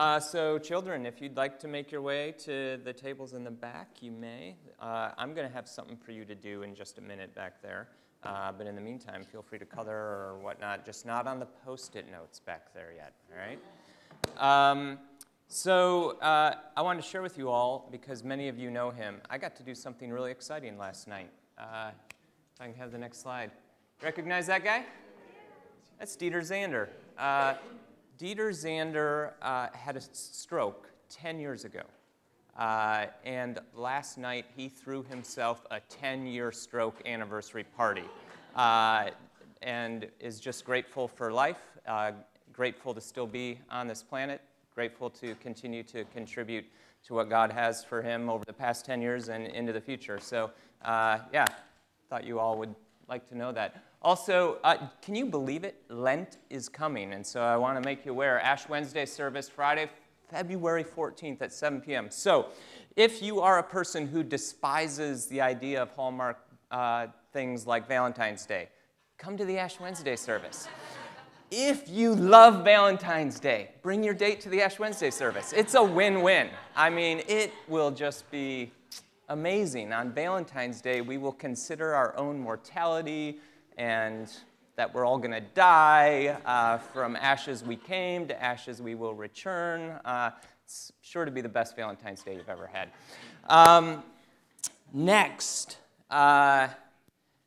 Uh, so, children, if you'd like to make your way to the tables in the back, you may. Uh, I'm going to have something for you to do in just a minute back there. Uh, but in the meantime, feel free to color or whatnot, just not on the post it notes back there yet, all right? Um, so, uh, I wanted to share with you all, because many of you know him, I got to do something really exciting last night. Uh, if I can have the next slide. Recognize that guy? That's Dieter Zander. Dieter Zander uh, had a stroke 10 years ago. Uh, and last night he threw himself a 10 year stroke anniversary party uh, and is just grateful for life, uh, grateful to still be on this planet, grateful to continue to contribute to what God has for him over the past 10 years and into the future. So, uh, yeah, thought you all would like to know that. Also, uh, can you believe it? Lent is coming, and so I want to make you aware. Ash Wednesday service Friday, February 14th at 7 p.m. So, if you are a person who despises the idea of Hallmark uh, things like Valentine's Day, come to the Ash Wednesday service. If you love Valentine's Day, bring your date to the Ash Wednesday service. It's a win win. I mean, it will just be amazing. On Valentine's Day, we will consider our own mortality and that we're all going to die. Uh, from ashes we came to ashes we will return. Uh, it's sure to be the best Valentine's Day you've ever had. Um, next, uh,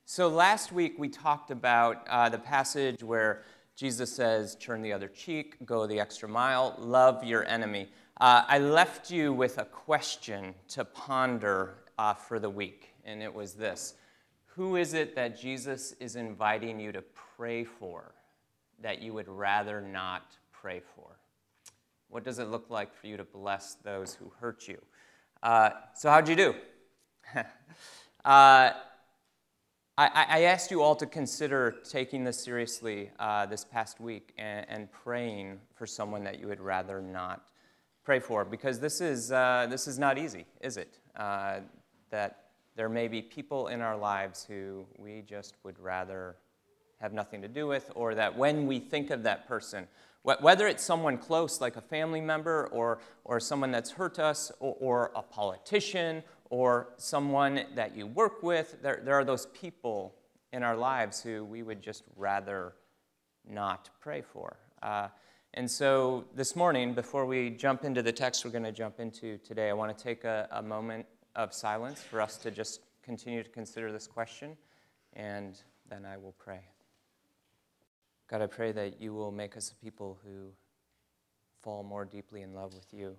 so last week we talked about uh, the passage where Jesus says, Turn the other cheek, go the extra mile, love your enemy. Uh, I left you with a question to ponder uh, for the week, and it was this who is it that Jesus is inviting you to pray for that you would rather not pray for? What does it look like for you to bless those who hurt you? Uh, so, how'd you do? uh, I, I, asked you all to consider taking this seriously uh, this past week and, and, praying for someone that you would rather not pray for because this is, uh, this is not easy, is it? Uh, that there may be people in our lives who we just would rather have nothing to do with, or that when we think of that person, whether it's someone close like a family member or, or someone that's hurt us or, or a politician or someone that you work with, there, there are those people in our lives who we would just rather not pray for. Uh, and so this morning, before we jump into the text we're going to jump into today, I want to take a, a moment of silence for us to just continue to consider this question, and then I will pray. God, I pray that you will make us a people who fall more deeply in love with you.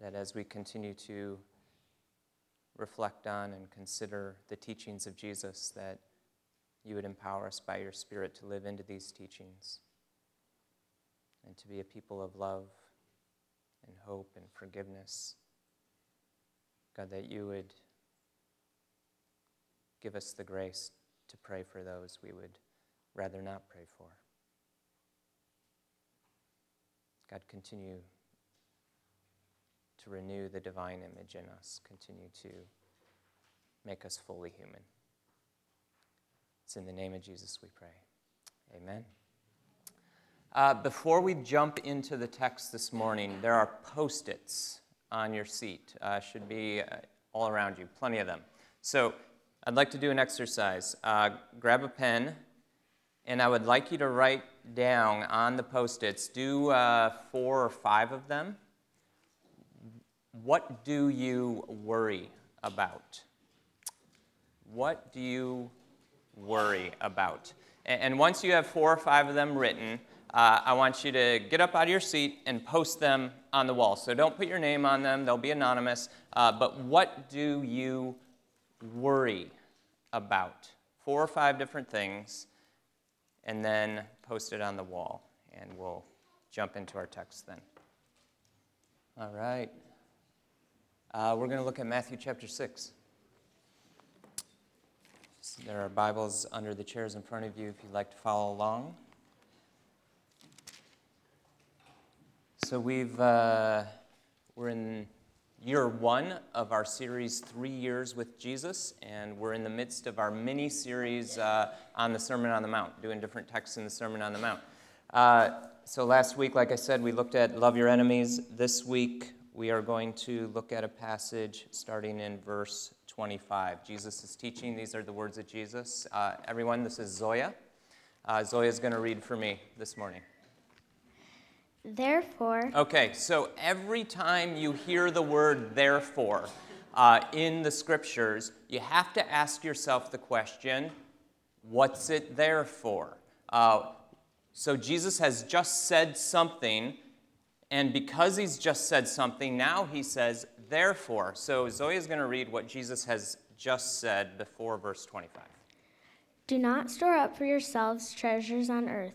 That as we continue to reflect on and consider the teachings of Jesus, that you would empower us by your Spirit to live into these teachings and to be a people of love and hope and forgiveness God, that you would give us the grace to pray for those we would rather not pray for. God, continue to renew the divine image in us, continue to make us fully human. It's in the name of Jesus we pray. Amen. Uh, before we jump into the text this morning, there are post its on your seat. Uh, should be uh, all around you, plenty of them. So I'd like to do an exercise. Uh, grab a pen, and I would like you to write down on the post its, do uh, four or five of them. What do you worry about? What do you worry about? And, and once you have four or five of them written, uh, I want you to get up out of your seat and post them on the wall. So don't put your name on them, they'll be anonymous. Uh, but what do you worry about? Four or five different things, and then post it on the wall. And we'll jump into our text then. All right. Uh, we're going to look at Matthew chapter 6. There are Bibles under the chairs in front of you if you'd like to follow along. So we've uh, we're in year one of our series, Three Years with Jesus, and we're in the midst of our mini series uh, on the Sermon on the Mount, doing different texts in the Sermon on the Mount. Uh, so last week, like I said, we looked at love your enemies. This week, we are going to look at a passage starting in verse 25. Jesus is teaching. These are the words of Jesus. Uh, everyone, this is Zoya. Uh, Zoya is going to read for me this morning. Therefore. Okay, so every time you hear the word therefore uh, in the scriptures, you have to ask yourself the question what's it there for? Uh, so Jesus has just said something, and because he's just said something, now he says, therefore. So Zoya is going to read what Jesus has just said before verse 25. Do not store up for yourselves treasures on earth,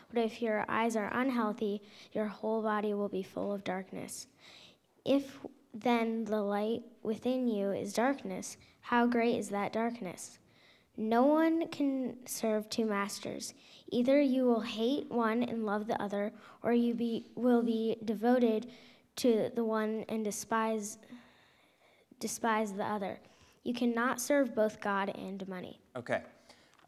But if your eyes are unhealthy, your whole body will be full of darkness. If then the light within you is darkness, how great is that darkness? No one can serve two masters. Either you will hate one and love the other, or you be, will be devoted to the one and despise, despise the other. You cannot serve both God and money. Okay.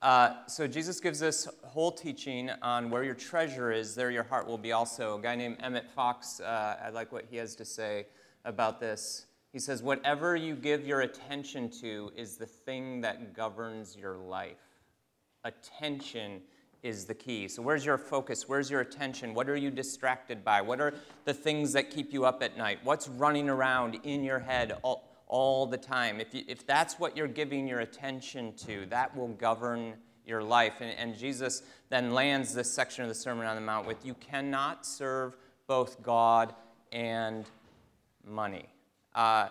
Uh, so Jesus gives this whole teaching on where your treasure is, there your heart will be also. A guy named Emmett Fox, uh, I like what he has to say about this. He says, Whatever you give your attention to is the thing that governs your life. Attention is the key. So, where's your focus? Where's your attention? What are you distracted by? What are the things that keep you up at night? What's running around in your head all, all the time? If, you, if that's what you're giving your attention to, that will govern your life. And, and Jesus then lands this section of the Sermon on the Mount with You cannot serve both God and money. Uh,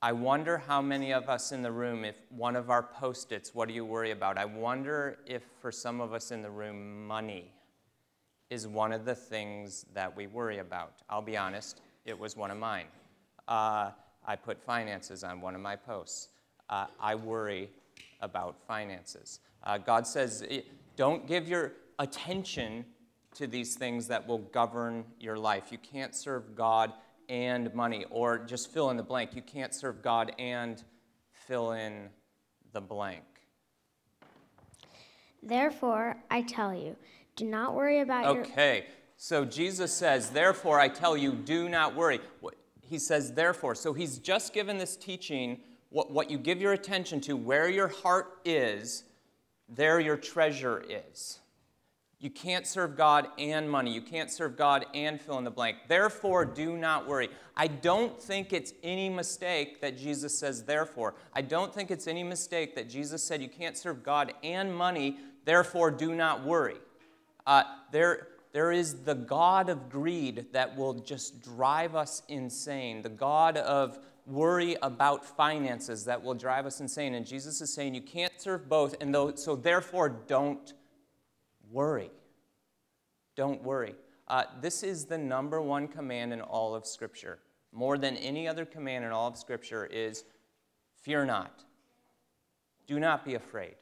I wonder how many of us in the room, if one of our post its, what do you worry about? I wonder if for some of us in the room, money is one of the things that we worry about. I'll be honest, it was one of mine. Uh, I put finances on one of my posts. Uh, I worry about finances. Uh, God says, don't give your attention to these things that will govern your life. You can't serve God and money, or just fill in the blank. You can't serve God and fill in the blank. Therefore, I tell you, do not worry about okay. your. Okay, so Jesus says, Therefore, I tell you, do not worry. He says, Therefore. So he's just given this teaching what, what you give your attention to, where your heart is, there your treasure is. You can't serve God and money. You can't serve God and fill in the blank. Therefore, do not worry. I don't think it's any mistake that Jesus says, therefore. I don't think it's any mistake that Jesus said you can't serve God and money, therefore, do not worry. Uh, there, there is the God of greed that will just drive us insane, the God of worry about finances that will drive us insane. And Jesus is saying you can't serve both, and though, so therefore, don't worry. Don't worry. Uh, this is the number one command in all of Scripture. More than any other command in all of Scripture is fear not. Do not be afraid.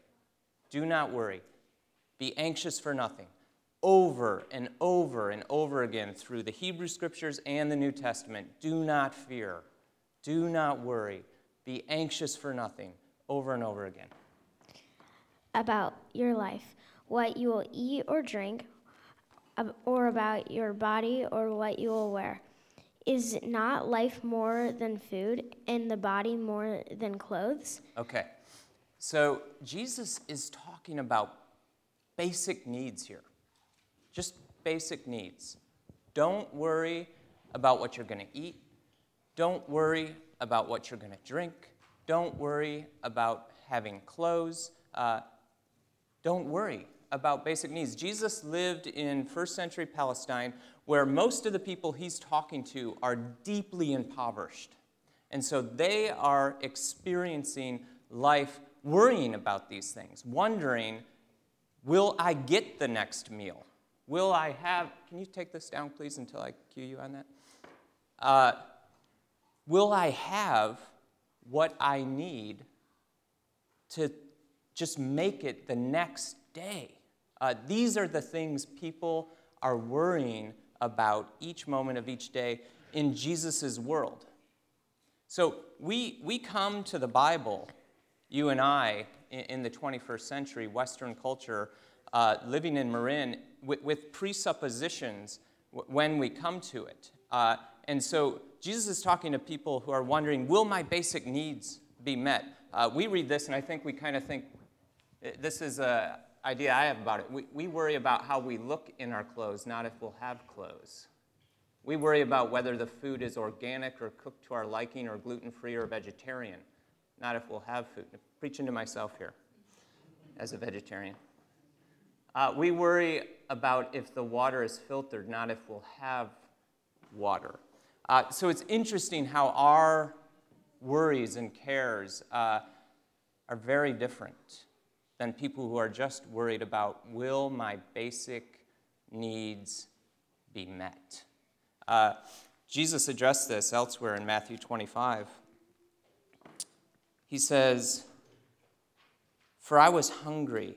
Do not worry. Be anxious for nothing. Over and over and over again through the Hebrew Scriptures and the New Testament, do not fear. Do not worry. Be anxious for nothing. Over and over again. About your life what you will eat or drink, or about your body or what you will wear. Is not life more than food, and the body more than clothes? Okay. So Jesus is talking about basic needs here. Just basic needs. Don't worry about what you're going to eat. Don't worry about what you're going to drink. Don't worry about having clothes. Uh, don't worry about basic needs. Jesus lived in first century Palestine where most of the people he's talking to are deeply impoverished. And so they are experiencing life worrying about these things, wondering, will I get the next meal? Will I have, can you take this down, please, until I cue you on that? Uh, will I have what I need to just make it the next day? Uh, these are the things people are worrying about each moment of each day in Jesus' world. So we, we come to the Bible, you and I, in, in the 21st century, Western culture, uh, living in Marin, with, with presuppositions when we come to it. Uh, and so Jesus is talking to people who are wondering, will my basic needs be met? Uh, we read this, and I think we kind of think uh, this is an idea I have about it. We, we worry about how we look in our clothes, not if we'll have clothes. We worry about whether the food is organic or cooked to our liking or gluten free or vegetarian, not if we'll have food. I'm preaching to myself here as a vegetarian. Uh, we worry about if the water is filtered, not if we'll have water. Uh, so it's interesting how our worries and cares uh, are very different than people who are just worried about will my basic needs be met? Uh, Jesus addressed this elsewhere in Matthew 25. He says, For I was hungry,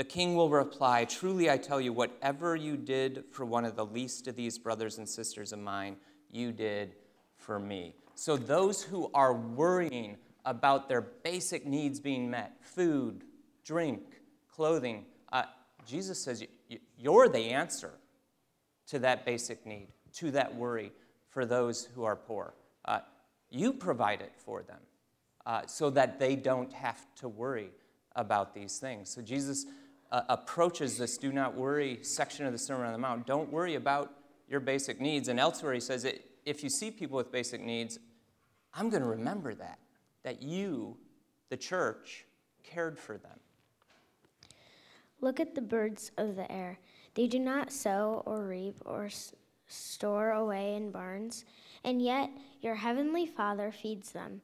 The king will reply, Truly I tell you, whatever you did for one of the least of these brothers and sisters of mine, you did for me. So those who are worrying about their basic needs being met food, drink, clothing uh, Jesus says you're the answer to that basic need, to that worry for those who are poor. Uh, you provide it for them uh, so that they don't have to worry about these things. So Jesus uh, approaches this do not worry section of the Sermon on the Mount. Don't worry about your basic needs. And elsewhere, he says, if you see people with basic needs, I'm going to remember that, that you, the church, cared for them. Look at the birds of the air. They do not sow or reap or s- store away in barns, and yet your heavenly Father feeds them.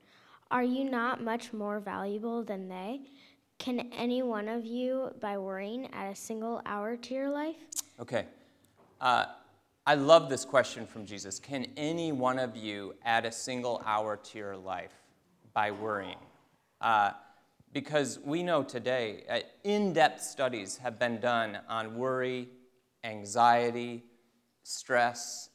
Are you not much more valuable than they? Can any one of you, by worrying, add a single hour to your life? Okay. Uh, I love this question from Jesus. Can any one of you add a single hour to your life by worrying? Uh, because we know today uh, in depth studies have been done on worry, anxiety, stress.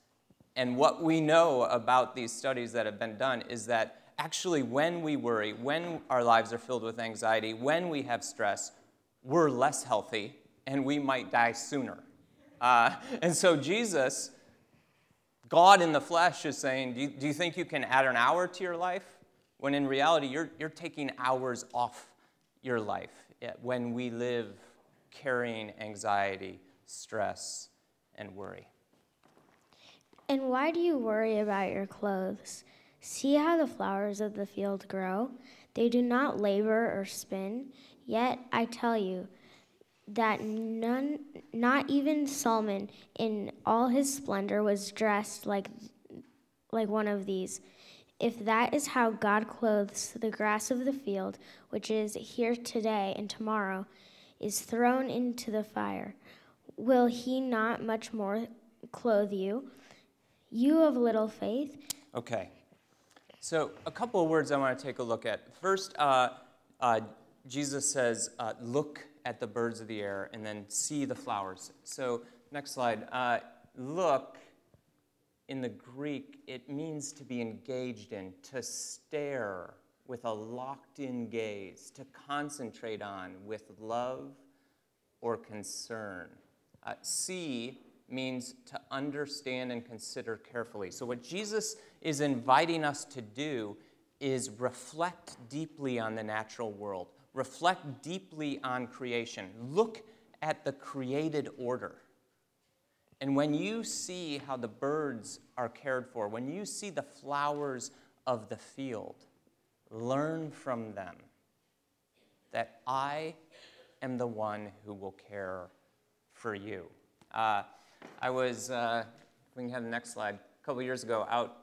And what we know about these studies that have been done is that actually, when we worry, when our lives are filled with anxiety, when we have stress, we're less healthy and we might die sooner. Uh, and so, Jesus, God in the flesh, is saying, do you, do you think you can add an hour to your life? When in reality, you're, you're taking hours off your life when we live carrying anxiety, stress, and worry. And why do you worry about your clothes? See how the flowers of the field grow? They do not labor or spin. Yet I tell you that none, not even Solomon in all his splendor was dressed like, like one of these. If that is how God clothes the grass of the field, which is here today and tomorrow is thrown into the fire, will he not much more clothe you? You of little faith. Okay. So, a couple of words I want to take a look at. First, uh, uh, Jesus says, uh, Look at the birds of the air and then see the flowers. So, next slide. Uh, look in the Greek, it means to be engaged in, to stare with a locked in gaze, to concentrate on with love or concern. Uh, see means to understand and consider carefully. So, what Jesus is inviting us to do is reflect deeply on the natural world, reflect deeply on creation, look at the created order. And when you see how the birds are cared for, when you see the flowers of the field. Learn from them that I am the one who will care for you. Uh, I was, uh, we can have the next slide, a couple years ago out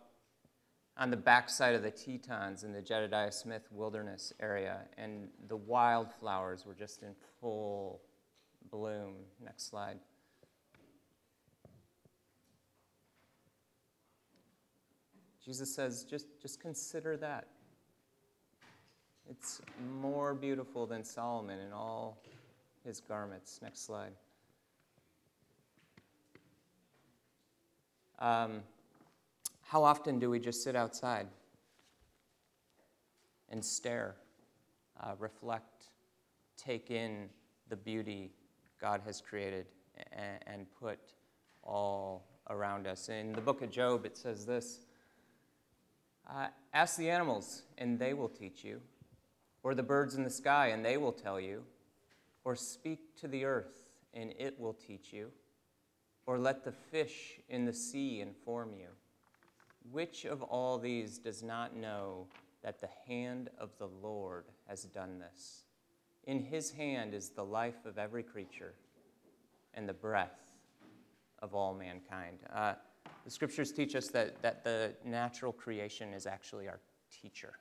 on the backside of the Tetons in the Jedediah Smith Wilderness area, and the wildflowers were just in full bloom. Next slide. Jesus says, just, just consider that. It's more beautiful than Solomon in all his garments. Next slide. Um, how often do we just sit outside and stare, uh, reflect, take in the beauty God has created and, and put all around us? In the book of Job, it says this uh, Ask the animals, and they will teach you, or the birds in the sky, and they will tell you, or speak to the earth, and it will teach you, or let the fish in the sea inform you. Which of all these does not know that the hand of the Lord has done this? In his hand is the life of every creature and the breath of all mankind. Uh, the scriptures teach us that, that the natural creation is actually our teacher,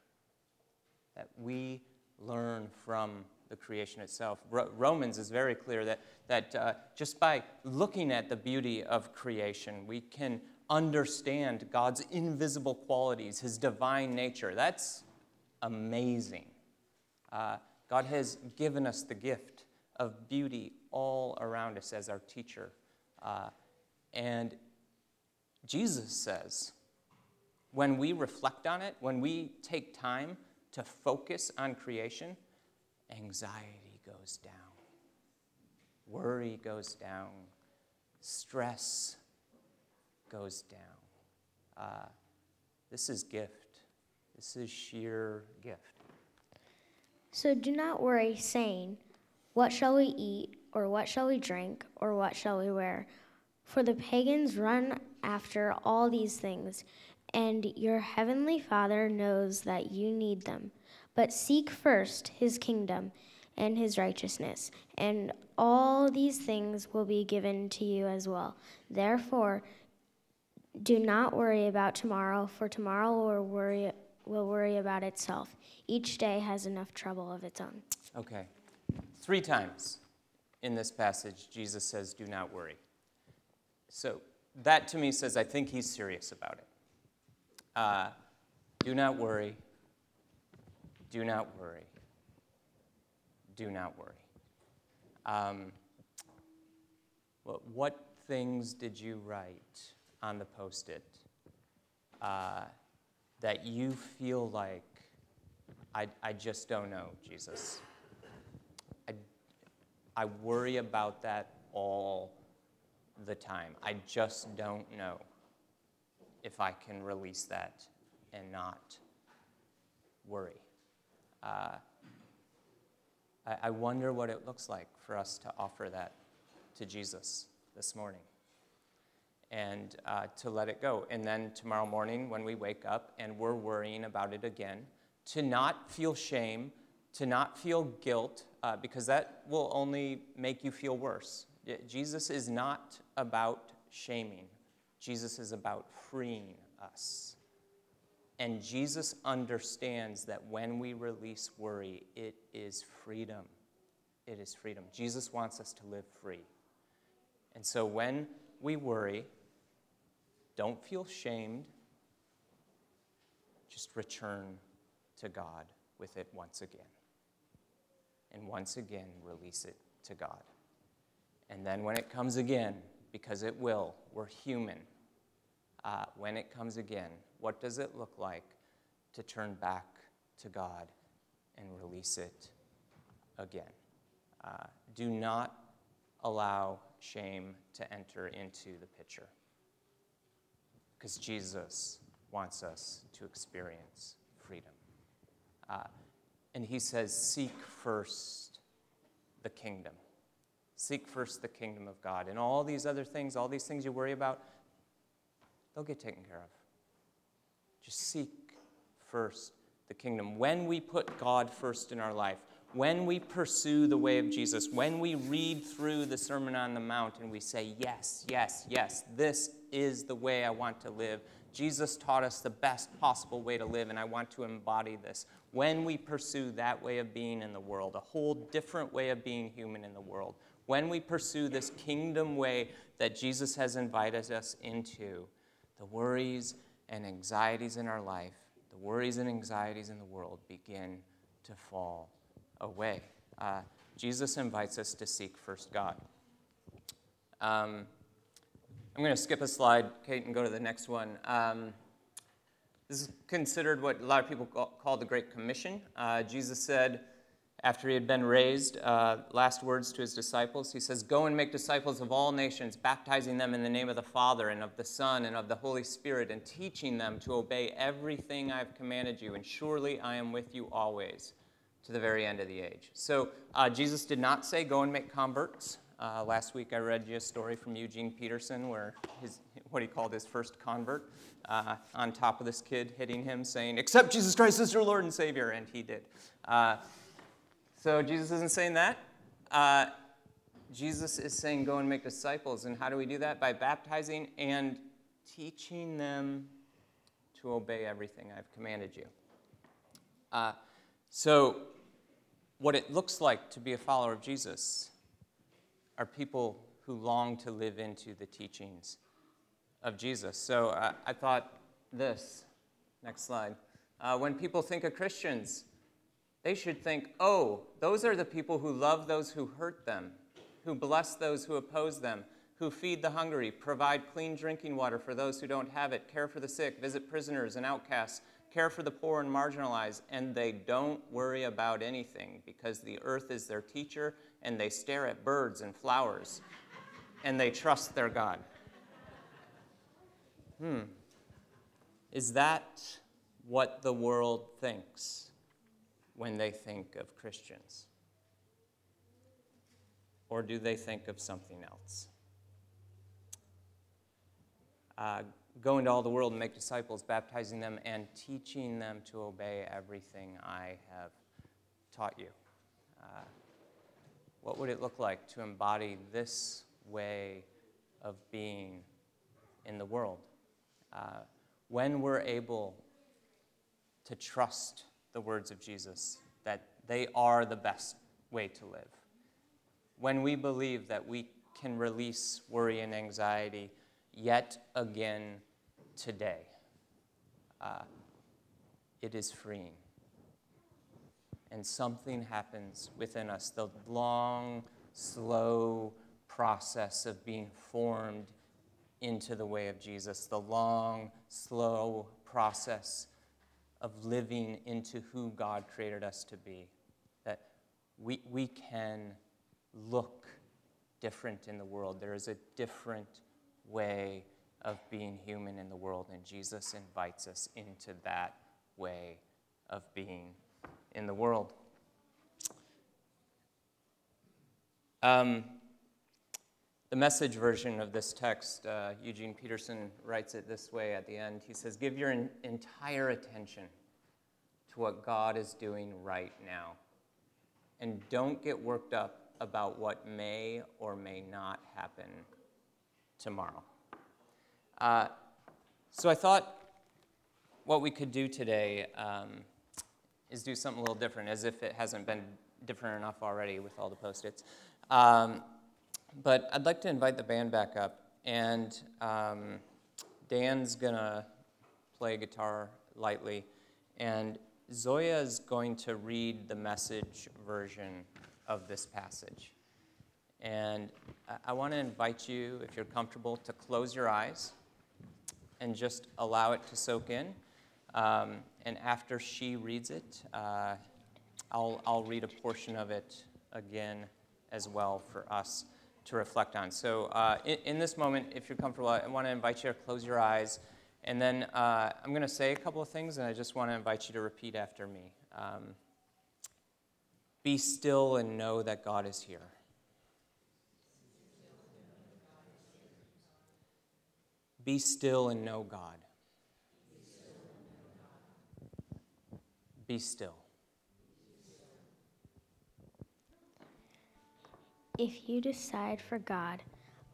that we learn from the creation itself. Ro- Romans is very clear that, that uh, just by looking at the beauty of creation, we can understand God's invisible qualities, his divine nature. That's amazing. Uh, God has given us the gift of beauty all around us as our teacher. Uh, and Jesus says, when we reflect on it, when we take time to focus on creation, anxiety goes down, worry goes down, stress goes down. Uh, this is gift. This is sheer gift. So do not worry, saying, What shall we eat, or what shall we drink, or what shall we wear? For the pagans run after all these things, and your heavenly Father knows that you need them. But seek first his kingdom and his righteousness, and all these things will be given to you as well. Therefore, do not worry about tomorrow, for tomorrow will worry, will worry about itself. Each day has enough trouble of its own. Okay. Three times in this passage, Jesus says, Do not worry. So that to me says, I think he's serious about it. Uh, do not worry. Do not worry. Do not worry. Um, what, what things did you write on the post it uh, that you feel like, I, I just don't know, Jesus? I, I worry about that all the time. I just don't know if I can release that and not worry. Uh, I, I wonder what it looks like for us to offer that to Jesus this morning and uh, to let it go. And then tomorrow morning, when we wake up and we're worrying about it again, to not feel shame, to not feel guilt, uh, because that will only make you feel worse. Jesus is not about shaming, Jesus is about freeing us. And Jesus understands that when we release worry, it is freedom. It is freedom. Jesus wants us to live free. And so when we worry, don't feel shamed. Just return to God with it once again. And once again, release it to God. And then when it comes again, because it will, we're human. Uh, when it comes again, what does it look like to turn back to God and release it again? Uh, do not allow shame to enter into the picture because Jesus wants us to experience freedom. Uh, and he says, Seek first the kingdom. Seek first the kingdom of God. And all these other things, all these things you worry about, they'll get taken care of. Just seek first the kingdom, when we put God first in our life, when we pursue the way of Jesus, when we read through the Sermon on the Mount and we say, Yes, yes, yes, this is the way I want to live. Jesus taught us the best possible way to live, and I want to embody this. When we pursue that way of being in the world, a whole different way of being human in the world, when we pursue this kingdom way that Jesus has invited us into, the worries and anxieties in our life, the worries and anxieties in the world begin to fall away. Uh, Jesus invites us to seek first God. Um, I'm going to skip a slide, Kate, and go to the next one. Um, this is considered what a lot of people call, call the Great Commission. Uh, Jesus said, after he had been raised, uh, last words to his disciples, he says, Go and make disciples of all nations, baptizing them in the name of the Father and of the Son and of the Holy Spirit, and teaching them to obey everything I've commanded you. And surely I am with you always to the very end of the age. So uh, Jesus did not say, Go and make converts. Uh, last week I read you a story from Eugene Peterson where his, what he called his first convert uh, on top of this kid hitting him, saying, Accept Jesus Christ as your Lord and Savior. And he did. So Jesus isn't saying that. Uh, Jesus is saying, Go and make disciples. And how do we do that? By baptizing and teaching them to obey everything I've commanded you. Uh, so, what it looks like to be a follower of Jesus are people who long to live into the teachings of Jesus. So uh, I thought this. Next slide. Uh, when people think of Christians, they should think, oh, those are the people who love those who hurt them, who bless those who oppose them, who feed the hungry, provide clean drinking water for those who don't have it, care for the sick, visit prisoners and outcasts, care for the poor and marginalized, and they don't worry about anything because the earth is their teacher and they stare at birds and flowers and they trust their God. Hmm. Is that what the world thinks when they think of Christians? Or do they think of something else? Uh, go into all the world and make disciples, baptizing them and teaching them to obey everything I have taught you. Uh, what would it look like to embody this way of being in the world? Uh, when we're able to trust the words of Jesus, that they are the best way to live. When we believe that we can release worry and anxiety yet again today, uh, it is freeing. And something happens within us. The long, slow process of being formed into the way of Jesus, the long, slow process of living into who God created us to be. That we, we can look different in the world. There is a different way of being human in the world, and Jesus invites us into that way of being in the world. Um, the message version of this text, uh, Eugene Peterson writes it this way at the end. He says, Give your in- entire attention to what God is doing right now. And don't get worked up about what may or may not happen tomorrow. Uh, so I thought what we could do today um, is do something a little different, as if it hasn't been different enough already with all the post its. Um, but I'd like to invite the band back up, and um, Dan's gonna play guitar lightly, and Zoya is going to read the message version of this passage. And I, I want to invite you, if you're comfortable, to close your eyes and just allow it to soak in. Um, and after she reads it, uh, I'll, I'll read a portion of it again as well for us to reflect on. So, uh, in, in, this moment, if you're comfortable, I want to invite you to close your eyes. And then uh, I'm going to say a couple of things, and I just want to invite you to repeat after me. Um, be still and know that God is here. Be still and know God. Be still. If you decide for God,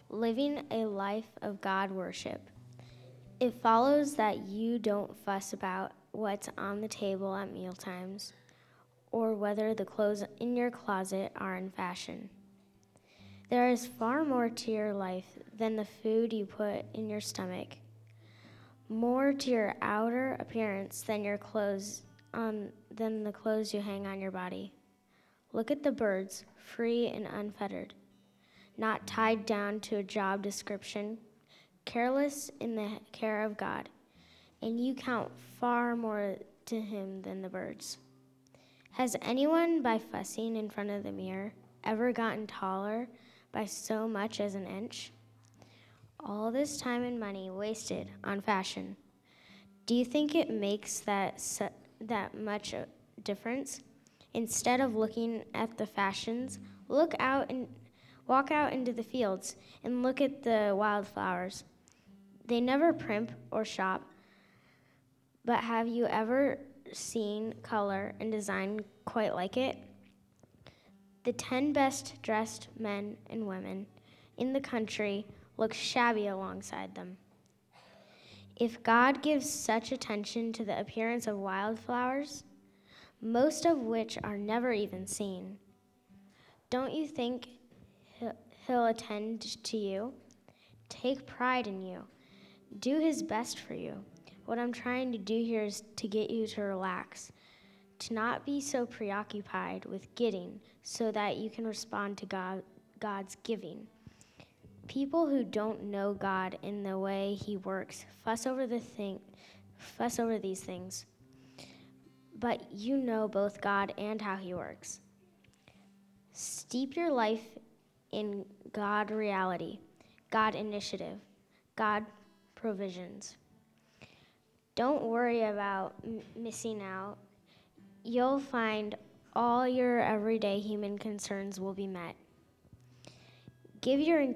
living a life of God worship, it follows that you don't fuss about what's on the table at mealtimes or whether the clothes in your closet are in fashion. There is far more to your life than the food you put in your stomach, more to your outer appearance than your clothes on than the clothes you hang on your body. Look at the birds, free and unfettered, not tied down to a job description, careless in the care of God, and you count far more to him than the birds. Has anyone, by fussing in front of the mirror, ever gotten taller by so much as an inch? All this time and money wasted on fashion. Do you think it makes that su- that much difference? Instead of looking at the fashions, look out and walk out into the fields and look at the wildflowers. They never primp or shop, but have you ever seen color and design quite like it? The 10 best dressed men and women in the country look shabby alongside them. If God gives such attention to the appearance of wildflowers, most of which are never even seen, don't you think he'll- attend to you? Take pride in you. Do His best for you. What I'm trying to do here is to get you to relax, to not be so preoccupied with getting so that you can respond to God, God's giving. People who don't know God in the way He works fuss over the thing, fuss over these things. But you know both God and how He works. Steep your life in God reality, God initiative, God provisions. Don't worry about m- missing out. You'll find all your everyday human concerns will be met. Give your,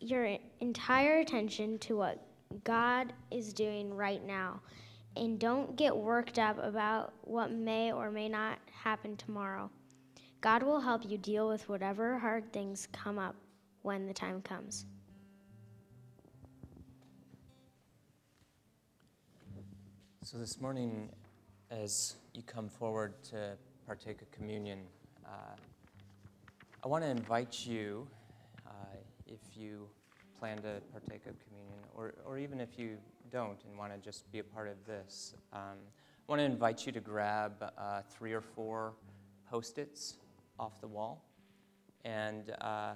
your entire attention to what God is doing right now and don't get worked up about what may or may not happen tomorrow. God will help you deal with whatever hard things come up when the time comes. So this morning, as you come forward to partake of communion, uh, I want to invite you, uh, if you plan to partake of communion, or, or even if you don't and want to just be a part of this, um, I want to invite you to grab uh, three or four post its off the wall and uh,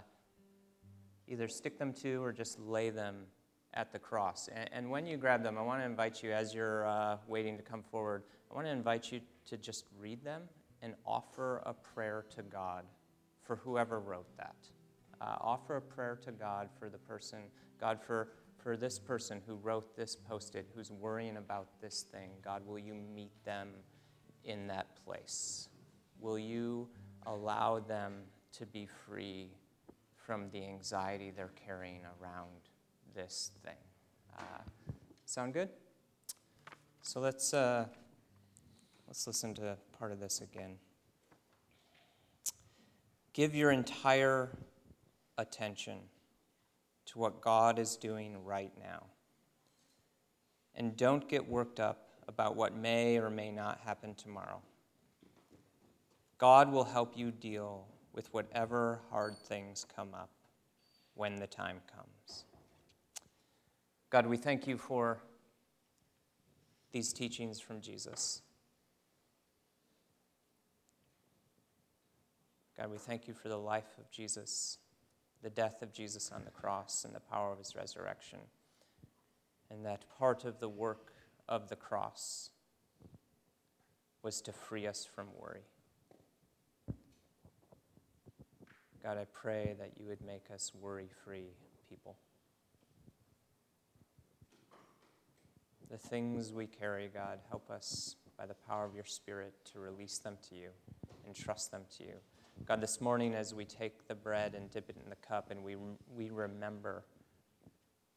either stick them to or just lay them at the cross. And, and when you grab them, I want to invite you, as you're uh, waiting to come forward, I want to invite you to just read them and offer a prayer to God for whoever wrote that. Uh, offer a prayer to God for the person, God, for, for this person who wrote this post it, who's worrying about this thing. God, will you meet them in that place? Will you allow them to be free from the anxiety they're carrying around this thing. Uh, sound good? So let's uh, let's listen to part of this again. Give your entire attention to what God is doing right now. And don't get worked up about what may or may not happen tomorrow. God will help you deal with whatever hard things come up when the time comes. God, we thank you for these teachings from Jesus. God, we thank you for the life of Jesus, the death of Jesus on the cross, and the power of his resurrection. And that part of the work of the cross was to free us from worry. God, I pray that you would make us worry free people. The things we carry, God, help us by the power of your Spirit to release them to you and trust them to you. God, this morning as we take the bread and dip it in the cup and we, we remember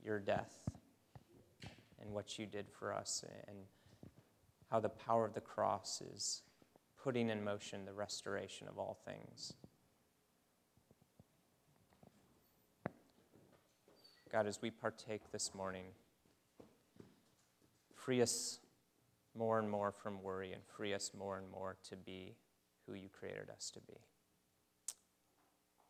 your death and what you did for us and how the power of the cross is putting in motion the restoration of all things. God, as we partake this morning, free us more and more from worry and free us more and more to be who you created us to be.